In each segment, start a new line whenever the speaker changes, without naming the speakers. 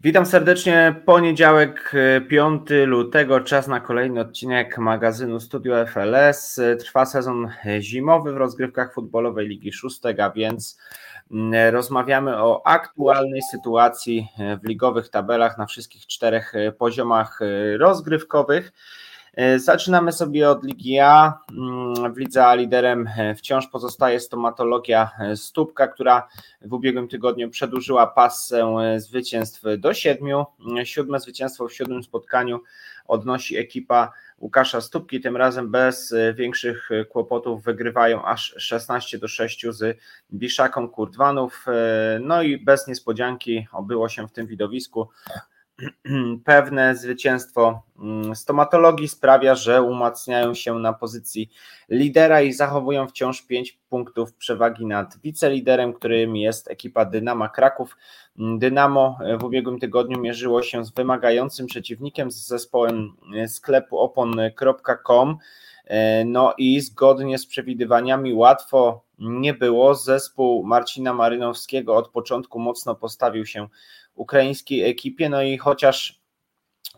Witam serdecznie. Poniedziałek 5 lutego, czas na kolejny odcinek magazynu Studio FLS. Trwa sezon zimowy w rozgrywkach futbolowej Ligi Szóstek, a więc mm, rozmawiamy o aktualnej sytuacji w ligowych tabelach na wszystkich czterech poziomach rozgrywkowych. E, zaczynamy sobie od Ligi A. Mm, w Lidze A liderem e, wciąż pozostaje stomatologia e, Stópka, która w ubiegłym tygodniu przedłużyła pasę zwycięstw do siedmiu. Siódme zwycięstwo w siódmym spotkaniu odnosi ekipa Łukasza Stópki, tym razem bez większych kłopotów wygrywają aż 16 do 6 z Biszaką Kurdwanów. No i bez niespodzianki obyło się w tym widowisku pewne zwycięstwo mm, stomatologii sprawia, że umacniają się na pozycji lidera i zachowują wciąż 5 punktów przewagi nad wiceliderem, którym jest ekipa Dynama Kraków. Dynamo w ubiegłym tygodniu mierzyło się z wymagającym przeciwnikiem z zespołem sklepu opon.com. E, no i zgodnie z przewidywaniami łatwo nie było. Zespół Marcina Marynowskiego od początku mocno postawił się ukraińskiej ekipie. No i chociaż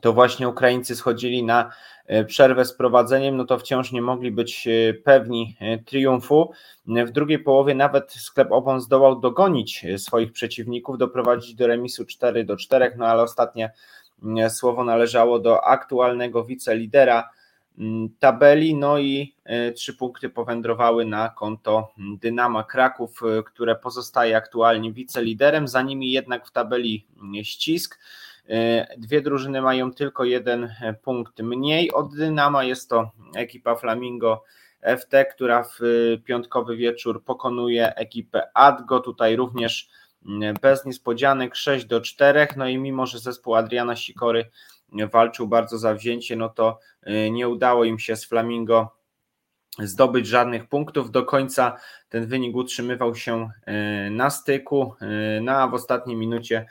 to właśnie Ukraińcy schodzili na e, przerwę z prowadzeniem, no to wciąż nie mogli być e, pewni triumfu. W drugiej połowie nawet sklep Opon zdołał dogonić swoich przeciwników, doprowadzić do remisu 4 do 4, no ale ostatnie słowo należało do aktualnego wicelidera tabeli, no i e, trzy punkty powędrowały na konto Dynama Kraków, e, które pozostaje aktualnie wiceliderem, za nimi jednak w tabeli ścisk. E, dwie drużyny mają tylko jeden punkt mniej od Dynama, jest to ekipa Flamingo FT, która w piątkowy wieczór pokonuje ekipę Adgo, tutaj również mm, bez niespodzianek 6 do 4, no i mimo, że zespół Adriana Sikory walczył bardzo zawzięcie, no to y, nie udało im się z Flamingo zdobyć żadnych punktów. Do końca ten wynik utrzymywał się y, na styku. Y, no a w ostatniej minucie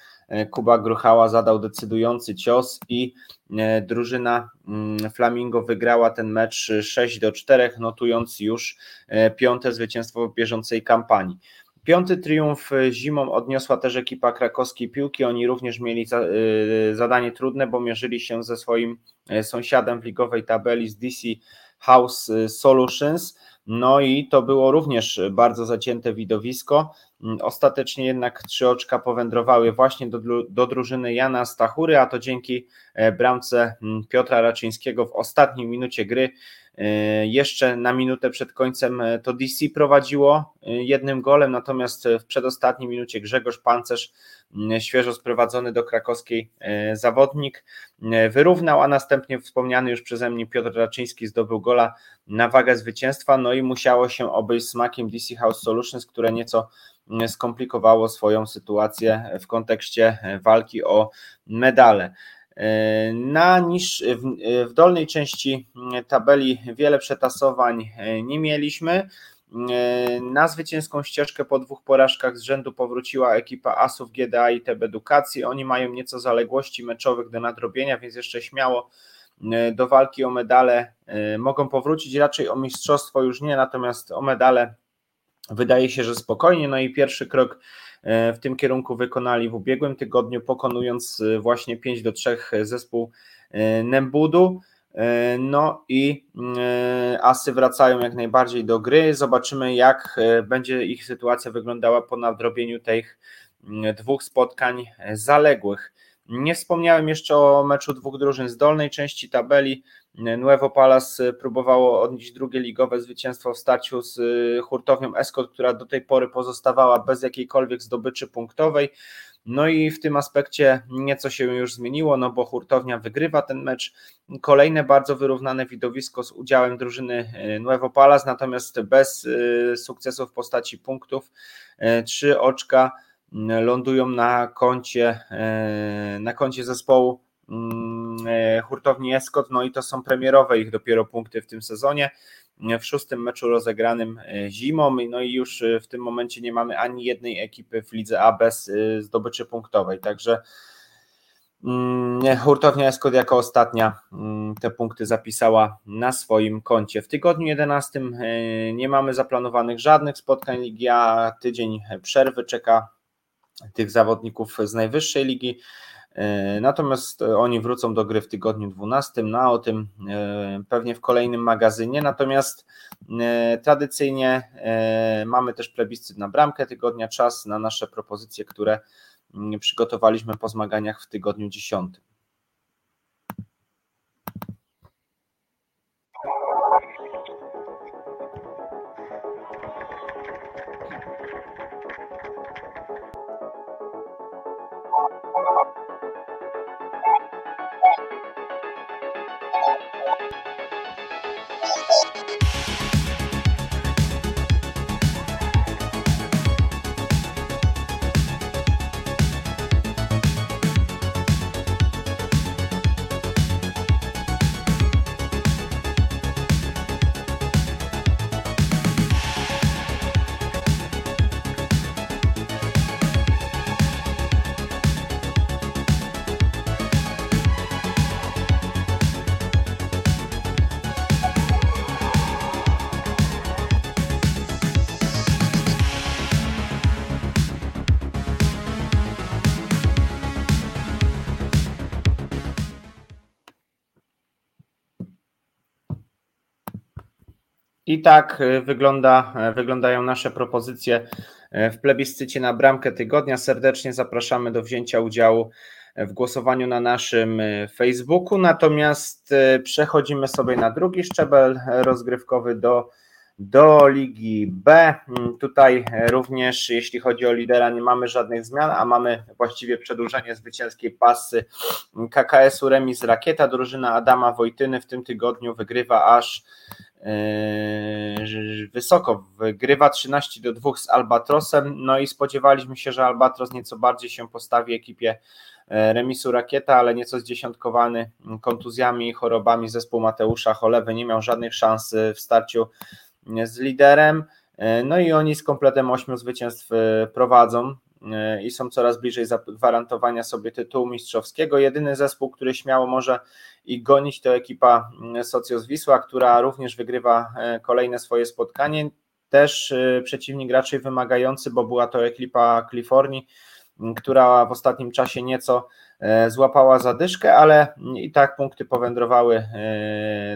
Kuba Gruchała zadał decydujący cios i drużyna mm, Flamingo wygrała ten mecz 6 do 4, notując już piąte zwycięstwo w bieżącej kampanii. Piąty triumf y, zimą odniosła też ekipa krakowskiej piłki. Oni również mieli y, zadanie trudne, bo mierzyli się ze swoim y, sąsiadem w ligowej tabeli z DC House Solutions. No i to było również bardzo zacięte widowisko. Mm, ostatecznie jednak trzy oczka powędrowały właśnie do, do drużyny Jana Stachury, a to dzięki e, bramce mm, Piotra Raczyńskiego w ostatniej minucie gry. E, jeszcze na minutę przed końcem e, to DC prowadziło jednym golem, natomiast w przedostatniej minucie Grzegorz Pancerz, świeżo sprowadzony do krakowskiej zawodnik, wyrównał, a następnie wspomniany już przeze mnie Piotr Raczyński zdobył gola na wagę zwycięstwa, no i musiało się obejść smakiem DC House Solutions, które nieco skomplikowało swoją sytuację w kontekście walki o medale. Na niż, w, w dolnej części tabeli wiele przetasowań nie mieliśmy. Na zwycięską ścieżkę po dwóch porażkach z rzędu powróciła ekipa Asów GDA i TB Edukacji. Oni mają nieco zaległości meczowych do nadrobienia, więc jeszcze śmiało do walki o medale mogą powrócić. Raczej o mistrzostwo już nie, natomiast o medale Wydaje się, że spokojnie. No i pierwszy krok e, w tym kierunku wykonali w ubiegłym tygodniu, pokonując e, właśnie 5 do 3 zespół e, Nembudu. No i Asy wracają jak najbardziej do gry. Zobaczymy, jak będzie ich sytuacja wyglądała po nadrobieniu tych dwóch spotkań zaległych. Nie wspomniałem jeszcze o meczu dwóch drużyn z dolnej części tabeli. Nuevo Palace y, próbowało odnieść drugie ligowe zwycięstwo w starciu z y, hurtownią Escot, która do tej pory pozostawała bez jakiejkolwiek zdobyczy punktowej. No i w tym aspekcie nieco się już zmieniło, no bo hurtownia wygrywa ten mecz. Kolejne bardzo wyrównane widowisko z udziałem drużyny y, Nuevo Palace, natomiast bez sukcesu w postaci punktów. Trzy oczka lądują na koncie, na koncie zespołu hurtowni Escot, no i to są premierowe ich dopiero punkty w tym sezonie. W szóstym meczu rozegranym e, zimą, no i już e, w tym momencie nie mamy ani jednej ekipy w lidze A bez zdobyczy punktowej, także mm, Hurtownia Escot jako ostatnia mm, te punkty zapisała na swoim koncie. W tygodniu 11 nie mamy zaplanowanych żadnych spotkań Ligi A, tydzień przerwy czeka tych zawodników z najwyższej ligi. Natomiast oni wrócą do gry w tygodniu 12, no a o tym pewnie w kolejnym magazynie. Natomiast tradycyjnie mamy też plebiscyt na bramkę tygodnia, czas na nasze propozycje, które mm, przygotowaliśmy po zmaganiach w tygodniu 10. I tak e, wygląda, e, wyglądają nasze propozycje e, w plebiscycie na bramkę tygodnia. Serdecznie zapraszamy do wzięcia udziału w głosowaniu na naszym Facebooku. Natomiast przechodzimy sobie na drugi szczebel rozgrywkowy do, do Ligi B. Mm, tutaj również, jeśli chodzi o lidera, nie mamy żadnych zmian, a mamy właściwie przedłużenie zwycięskiej pasy KKS-u Remis Rakieta. Drużyna Adama Wojtyny w tym tygodniu wygrywa aż wysoko, wygrywa 13 do 2 z Albatrosem, no i spodziewaliśmy się, że Albatros nieco bardziej się postawi ekipie e, remisu Rakieta, ale nieco zdziesiątkowany kontuzjami i chorobami zespół Mateusza Cholewy nie miał żadnych szans w starciu z liderem, e, no i oni z kompletem 8 zwycięstw e, prowadzą, E, i są coraz bliżej zagwarantowania sobie tytułu mistrzowskiego. Jedyny zespół, który śmiało może i gonić, to ekipa mm, Socios Wisła, która również wygrywa e, kolejne swoje spotkanie. Też e, przeciwnik raczej wymagający, bo była to ekipa Kalifornii, która w ostatnim czasie nieco złapała zadyszkę, ale i tak punkty powędrowały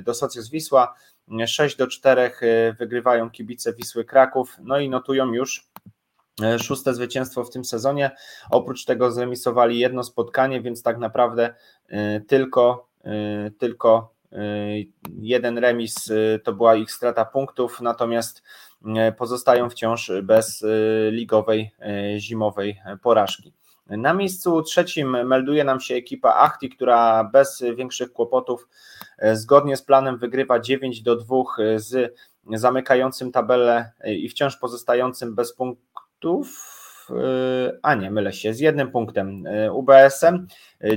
do Socios Wisła. 6 do 4 wygrywają kibice Wisły Kraków, no i notują już E, szóste zwycięstwo w tym sezonie. Oprócz tego zremisowali jedno spotkanie, więc tak naprawdę e, tylko, e, tylko jeden remis to była ich strata punktów, natomiast pozostają wciąż bez ligowej zimowej porażki. Na miejscu trzecim melduje nam się ekipa Achti, która bez większych kłopotów zgodnie z planem wygrywa 9 do 2 z zamykającym tabelę i wciąż pozostającym bez punktów punktów, e, a nie, mylę się, z jednym punktem e, UBS-em.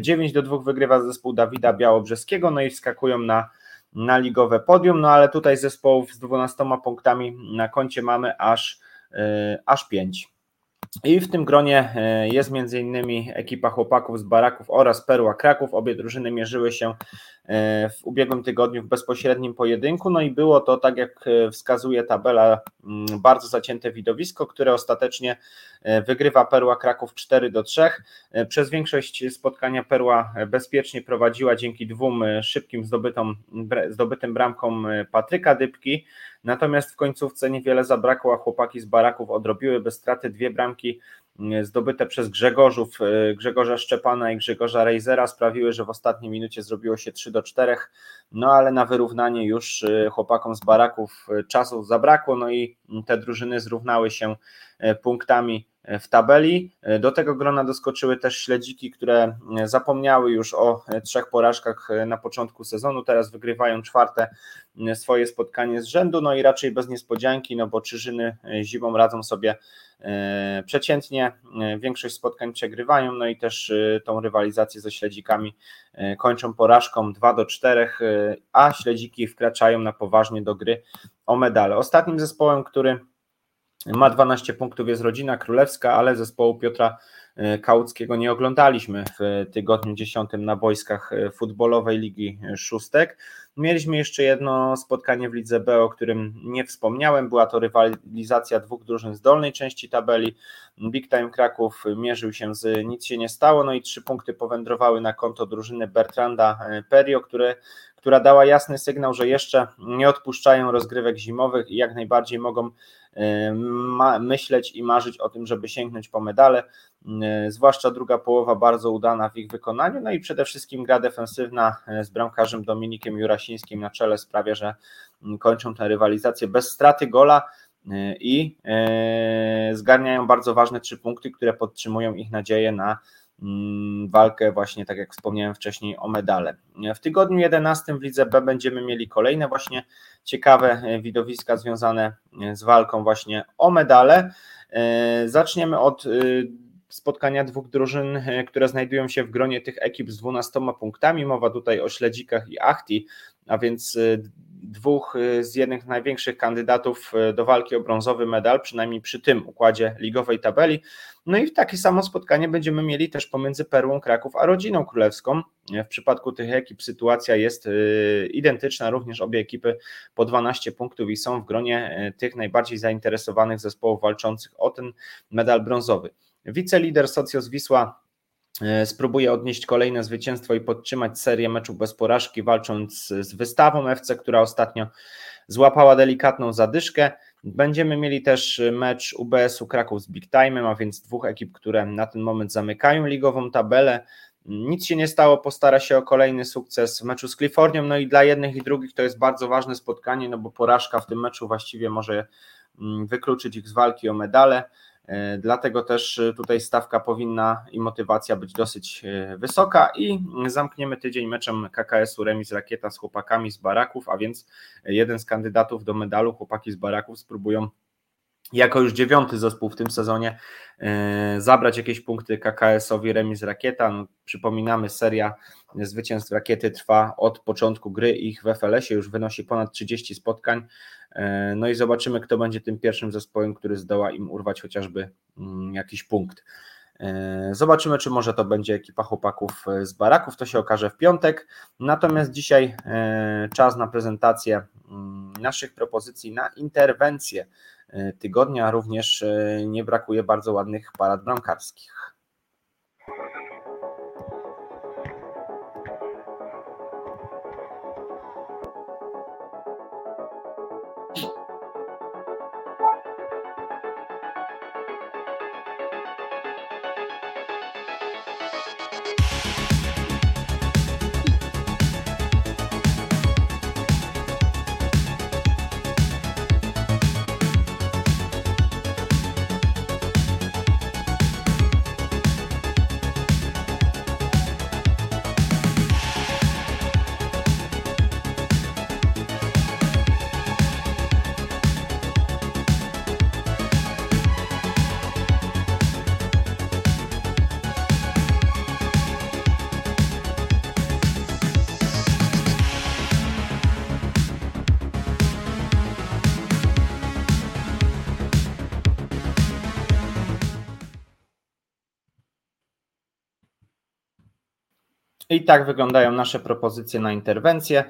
9 e, do 2 wygrywa zespół Dawida Białobrzeskiego, no i wskakują na, na ligowe podium, no ale tutaj zespołów z 12 punktami na koncie mamy aż, aż 5. I w tym gronie e, jest m.in. ekipa chłopaków z Baraków oraz Perła Kraków. Obie drużyny mierzyły się e, w ubiegłym tygodniu w bezpośrednim pojedynku. No i było to, tak jak e, wskazuje tabela, mm, bardzo zacięte widowisko, które ostatecznie wygrywa Perła Kraków 4 do 3. Przez większość spotkania Perła bezpiecznie prowadziła dzięki dwóm szybkim zdobytym bramkom Patryka Dybki. Natomiast w końcówce niewiele zabrakło, a chłopaki z baraków odrobiły bez straty dwie bramki mm, zdobyte przez Grzegorzów, e, Grzegorza Szczepana i Grzegorza Rejzera sprawiły, że w ostatniej minucie zrobiło się 3 do 4, no ale na wyrównanie już e, chłopakom z baraków e, czasu zabrakło, no i te drużyny zrównały się punktami w tabeli. Do tego grona doskoczyły też śledziki, które zapomniały już o trzech porażkach na początku sezonu, teraz wygrywają czwarte swoje spotkanie z rzędu, no i raczej bez niespodzianki, no bo Czyżyny zimą radzą sobie e, przeciętnie, e, większość spotkań przegrywają, no i też e, tą rywalizację ze śledzikami kończą porażką 2 do 4, a śledziki wkraczają na poważnie do gry o medale. Ostatnim zespołem, który ma 12 punktów, jest rodzina królewska, ale zespołu Piotra e, Kałuckiego nie oglądaliśmy w tygodniu 10 na boiskach e, futbolowej Ligi Szóstek. Mieliśmy jeszcze jedno spotkanie w Lidze B, o którym nie wspomniałem. Była to rywalizacja dwóch drużyn z dolnej części tabeli. Big Time Kraków mierzył się z nic się nie stało, no i trzy punkty powędrowały na konto drużyny Bertranda e, Perio, która dała jasny sygnał, że jeszcze nie odpuszczają rozgrywek zimowych i jak najbardziej mogą myśleć i marzyć o tym, żeby sięgnąć po medale, zwłaszcza druga połowa bardzo udana w ich wykonaniu, no i przede wszystkim gra defensywna e, z bramkarzem Dominikiem Jurasińskim na czele sprawia, że kończą tę rywalizację bez straty gola e, i e, zgarniają bardzo ważne trzy punkty, które podtrzymują ich nadzieję na Mm, walkę właśnie, tak jak wspomniałem wcześniej, o medale. W tygodniu 11 w Lidze B będziemy mieli kolejne właśnie ciekawe e, widowiska związane e, z walką właśnie o medale. E, zaczniemy od spotkania dwóch drużyn, które znajdują się w gronie tych ekip z 12 punktami. Mowa tutaj o Śledzikach i Achti, a więc dwóch z jednych największych kandydatów do walki o brązowy medal, przynajmniej przy tym układzie ligowej tabeli. No i takie samo spotkanie będziemy mieli też pomiędzy Perłą Kraków a Rodziną Królewską. W przypadku tych ekip sytuacja jest y, identyczna, również obie ekipy po 12 punktów i są w gronie y, tych najbardziej zainteresowanych zespołów walczących o ten medal brązowy. Wicelider Socios Wisła y, spróbuje odnieść kolejne zwycięstwo i podtrzymać serię meczów bez porażki, walcząc z wystawą FC, która ostatnio złapała delikatną zadyszkę. Będziemy mieli też mecz UBS-u Kraków z Big Time'em, a więc dwóch ekip, które na ten moment zamykają ligową tabelę. Nic się nie stało, postara się o kolejny sukces w meczu z Clifornią, no i dla jednych i drugich to jest bardzo ważne spotkanie, no bo porażka w tym meczu właściwie może mm, wykluczyć ich z walki o medale. E, dlatego też e, tutaj stawka powinna i motywacja być dosyć e, wysoka i zamkniemy tydzień meczem KKS-u remis rakieta z chłopakami z baraków, a więc jeden z kandydatów do medalu, chłopaki z baraków spróbują jako już dziewiąty zespół w tym sezonie zabrać jakieś punkty KKS-owi remis rakieta. No, przypominamy, seria zwycięstw rakiety trwa od początku gry, ich w FLS-ie już wynosi ponad 30 spotkań. E, no i zobaczymy, kto będzie tym pierwszym zespołem, który zdoła im urwać chociażby mm, jakiś punkt. E, zobaczymy, czy może to będzie ekipa chłopaków z baraków, to się okaże w piątek. Natomiast dzisiaj e, czas na prezentację mm, naszych propozycji na interwencję tygodnia. Również nie brakuje bardzo ładnych parad bramkarskich. I tak wyglądają nasze propozycje na interwencję.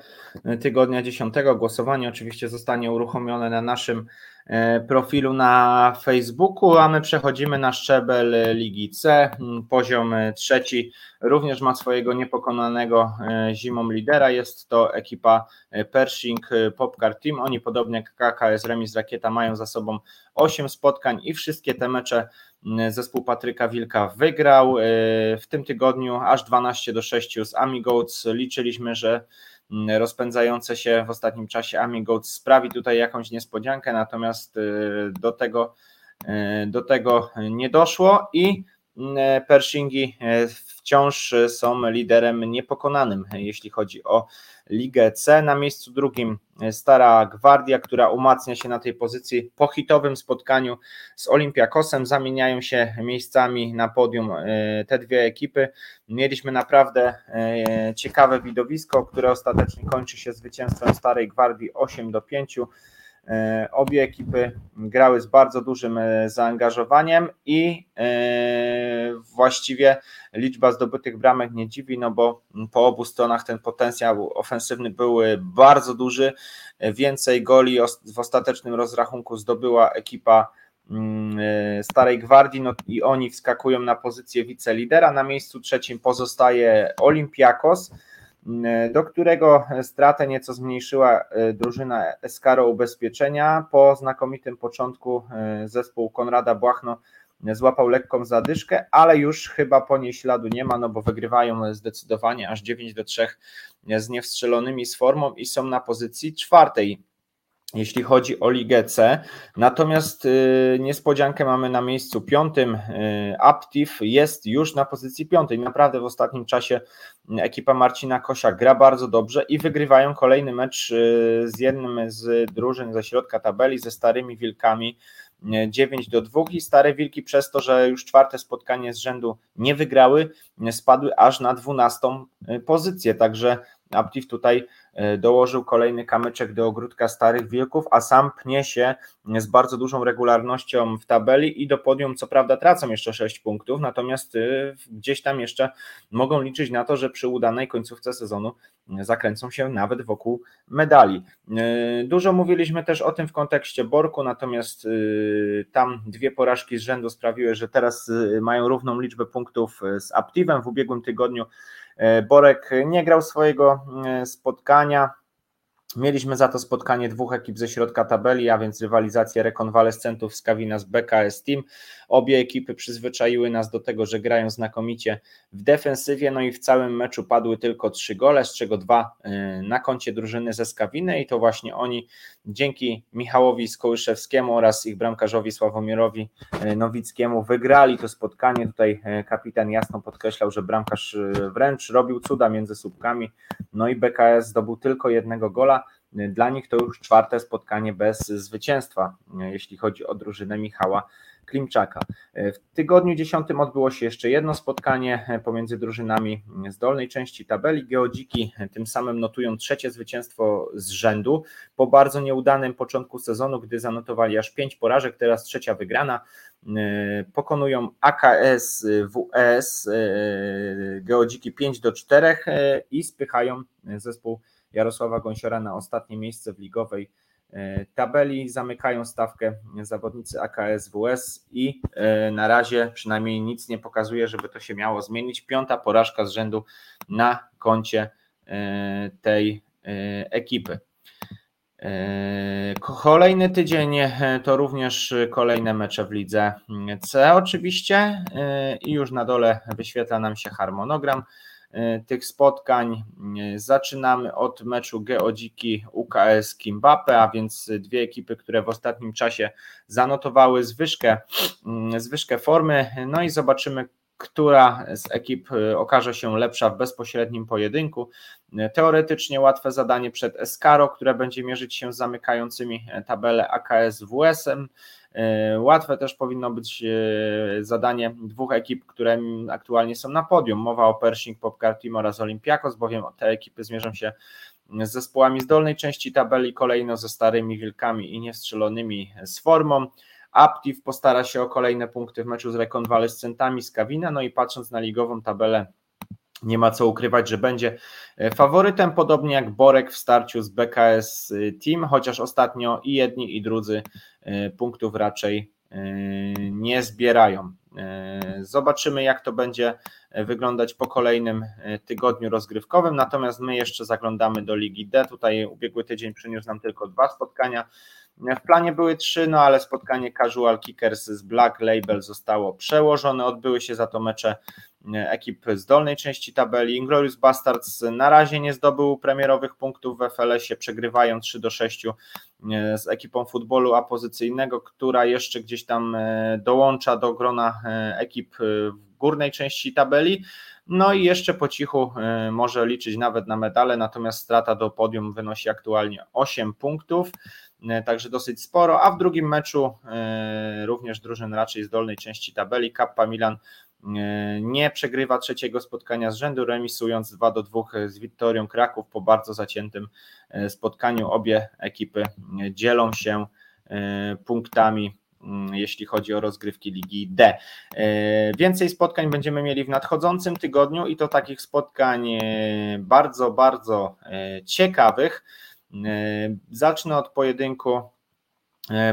Tygodnia 10 głosowanie oczywiście zostanie uruchomione na naszym e, profilu na Facebooku, a my przechodzimy na szczebel Ligi C. Poziom trzeci również ma swojego niepokonanego e, zimą lidera. Jest to ekipa e, Pershing Popcar Team. Oni podobnie jak KKS Remis Rakieta mają za sobą 8 spotkań i wszystkie te mecze zespół Patryka Wilka wygrał. E, w tym tygodniu aż 12 do 6 z Amigoats. Liczyliśmy, że mm, rozpędzające się w ostatnim czasie Amigoats sprawi tutaj jakąś niespodziankę, natomiast e, do tego, e, do tego nie doszło i Pershingi wciąż są liderem niepokonanym, jeśli chodzi o Ligę C. Na miejscu drugim Stara Gwardia, która umacnia się na tej pozycji po hitowym spotkaniu z Olympiakosem. Zamieniają się miejscami na podium e, te dwie ekipy. Mieliśmy naprawdę e, ciekawe widowisko, które ostatecznie kończy się zwycięstwem Starej Gwardii 8 do 5. Obie ekipy grały z bardzo dużym zaangażowaniem i właściwie liczba zdobytych bramek nie dziwi, no bo po obu stronach ten potencjał ofensywny był bardzo duży. Więcej goli w ostatecznym rozrachunku zdobyła ekipa mm, Starej Gwardii no i oni wskakują na pozycję wicelidera. Na miejscu trzecim pozostaje Olympiakos, mm, do którego stratę nieco zmniejszyła e, drużyna Eskaro Ubezpieczenia. Po znakomitym początku e, zespół Konrada Błachno złapał lekką zadyszkę, ale już chyba po niej śladu nie ma, no bo wygrywają zdecydowanie aż 9 do 3 z niewstrzelonymi z formą i są na pozycji czwartej jeśli chodzi o Ligę C. Natomiast y, niespodziankę mamy na miejscu piątym. Y, Aptiv jest już na pozycji piątej. Naprawdę w ostatnim czasie ekipa Marcina Kosia gra bardzo dobrze i wygrywają kolejny mecz y, z jednym z drużyn ze środka tabeli, ze starymi wilkami 9 do 2 i Stare Wilki przez to, że już czwarte spotkanie z rzędu nie wygrały, spadły aż na 12 pozycję, także Aptiv tutaj e, dołożył kolejny kamyczek do ogródka Starych Wilków, a sam pnie się z bardzo dużą regularnością w tabeli i do podium co prawda tracą jeszcze 6 punktów, natomiast e, gdzieś tam jeszcze mogą liczyć na to, że przy udanej końcówce sezonu zakręcą się nawet wokół medali. E, dużo mówiliśmy też o tym w kontekście Borku, natomiast tam dwie porażki z rzędu sprawiły, że teraz mają równą liczbę punktów z Aptivem w ubiegłym tygodniu E, Borek nie grał swojego e, spotkania. Mieliśmy za to spotkanie dwóch ekip ze środka tabeli, a więc rywalizację rekonwalescentów z Kawina z BKS Team. Obie ekipy przyzwyczaiły nas do tego, że grają znakomicie w defensywie, no i w całym meczu padły tylko trzy gole, z czego dwa y, na koncie drużyny ze Skawiny i to właśnie oni dzięki Michałowi Skołyszewskiemu oraz ich bramkarzowi Sławomirowi y, Nowickiemu wygrali to spotkanie. Tutaj y, kapitan jasno podkreślał, że bramkarz wręcz robił cuda między słupkami, no i BKS zdobył tylko jednego gola. Dla nich to już czwarte spotkanie bez zwycięstwa, jeśli chodzi o drużynę Michała Klimczaka. W tygodniu 10 odbyło się jeszcze jedno spotkanie pomiędzy drużynami z dolnej części tabeli. Geodziki tym samym notują trzecie zwycięstwo z rzędu po bardzo nieudanym początku sezonu, gdy zanotowali aż pięć porażek, teraz trzecia wygrana. Pokonują AKS WS Geodziki 5 do 4 i spychają zespół Jarosława Gąsiora na ostatnie miejsce w ligowej e, tabeli. Zamykają stawkę zawodnicy AKS WS i e, na razie przynajmniej nic nie pokazuje, żeby to się miało zmienić. Piąta porażka z rzędu na koncie e, tej ekipy. Kolejny tydzień to również kolejne mecze w lidze C oczywiście i już na dole wyświetla nam się harmonogram. E, tych spotkań. E, zaczynamy od meczu Geodziki UKS Kimbape, a więc dwie ekipy, które w ostatnim czasie zanotowały zwyżkę, mm, zwyżkę formy. No i zobaczymy, która z ekip e, okaże się lepsza w bezpośrednim pojedynku. Teoretycznie łatwe zadanie przed Escaro, które będzie mierzyć się z zamykającymi tabelę AKS WS-em. E, łatwe też powinno być e, zadanie dwóch ekip, które aktualnie są na podium. Mowa o Pershing, Popcar Team oraz Olympiakos, bowiem te ekipy zmierzą się z zespołami z dolnej części tabeli, kolejno ze starymi wilkami i niestrzelonymi z formą. Aptiv postara się o kolejne punkty w meczu z rekonwalescentami z Kawina, no i patrząc na ligową tabelę nie ma co ukrywać, że będzie e, faworytem, podobnie jak Borek w starciu z BKS Team, chociaż ostatnio i jedni, i drudzy e, punktów raczej e, nie zbierają. Zobaczymy, jak to będzie wyglądać po kolejnym tygodniu rozgrywkowym. Natomiast my jeszcze zaglądamy do Ligi D. Tutaj ubiegły tydzień przyniósł nam tylko dwa spotkania. W planie były trzy, no ale spotkanie Casual Kickers z Black Label zostało przełożone. Odbyły się za to mecze ekip z dolnej części tabeli. Inglorious Bastards na razie nie zdobył premierowych punktów w FLS-ie, przegrywają 3 do 6 e, z ekipą futbolu apozycyjnego, która jeszcze gdzieś tam e, dołącza do grona e, ekip w górnej części tabeli. No i jeszcze po cichu może liczyć nawet na medale, natomiast strata do podium wynosi aktualnie 8 punktów, także dosyć sporo, a w drugim meczu również drużyn raczej z dolnej części tabeli, Kappa Milan nie przegrywa trzeciego spotkania z rzędu, remisując 2 do 2 z Wiktorią Kraków po bardzo zaciętym spotkaniu. Obie ekipy dzielą się punktami jeśli chodzi o rozgrywki Ligi D. E, więcej spotkań będziemy mieli w nadchodzącym tygodniu i to takich spotkań e, bardzo, bardzo e, ciekawych. Zacznę od pojedynku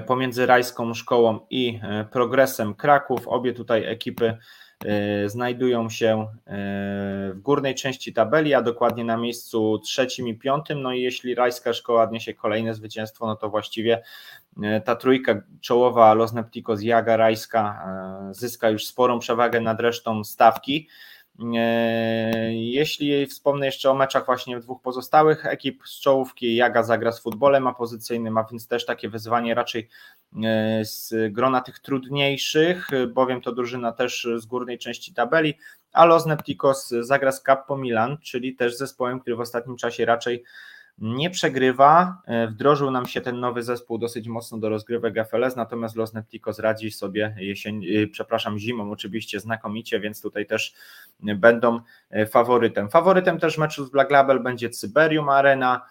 pomiędzy Rajską Szkołą i Progresem Kraków. Obie tutaj ekipy znajdują się w górnej części tabeli, a dokładnie na miejscu trzecim i piątym. No i jeśli Rajska Szkoła odniesie kolejne zwycięstwo, no to właściwie E, ta trójka czołowa Los Nepticos, Jaga, Rajska e, zyska już sporą przewagę nad resztą stawki. E, jeśli wspomnę jeszcze o meczach właśnie dwóch pozostałych ekip z czołówki, Jaga zagra z futbolem opozycyjnym, a więc też takie wyzwanie raczej z grona tych trudniejszych, bowiem to drużyna też z górnej części tabeli, a Los Nepticos zagra z Capo Milan, czyli też zespołem, który w ostatnim czasie raczej nie przegrywa. E, wdrożył nam się ten nowy zespół dosyć mocno do rozgrywek FLS, natomiast Los Nepticos radzi sobie jesień, e, przepraszam, zimą oczywiście znakomicie, więc tutaj też będą e, faworytem. Faworytem też meczu z Black Label będzie Cyberium Arena,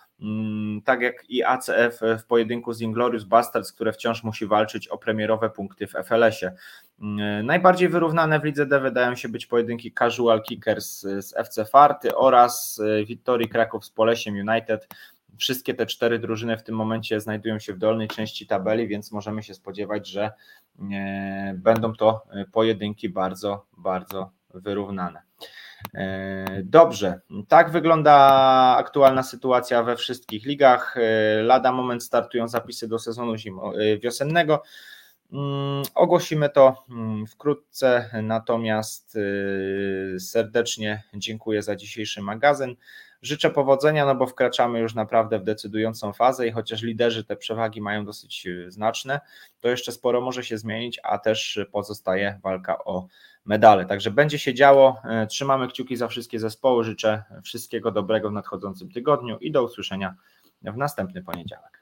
tak jak i ACF w pojedynku z Inglorious Bastards, które wciąż musi walczyć o premierowe punkty w FLS-ie. Mm, najbardziej wyrównane w lidze D wydają się być pojedynki Casual Kickers z FC Farty oraz Wittorii Kraków z Polesiem United. Wszystkie te cztery drużyny w tym momencie znajdują się w dolnej części tabeli, więc możemy się spodziewać, że e, będą to pojedynki bardzo, bardzo wyrównane. E, dobrze, tak wygląda aktualna sytuacja we wszystkich ligach. E, lada moment startują zapisy do sezonu zimo, wiosennego. Mm, ogłosimy to mm, wkrótce, natomiast serdecznie dziękuję za dzisiejszy magazyn. Życzę powodzenia, no bo wkraczamy już naprawdę w decydującą fazę i chociaż liderzy te przewagi mają dosyć znaczne, to jeszcze sporo może się zmienić, a też pozostaje walka o medale. Także będzie się działo. Y, trzymamy kciuki za wszystkie zespoły. Życzę wszystkiego dobrego w nadchodzącym tygodniu i do usłyszenia w następny poniedziałek.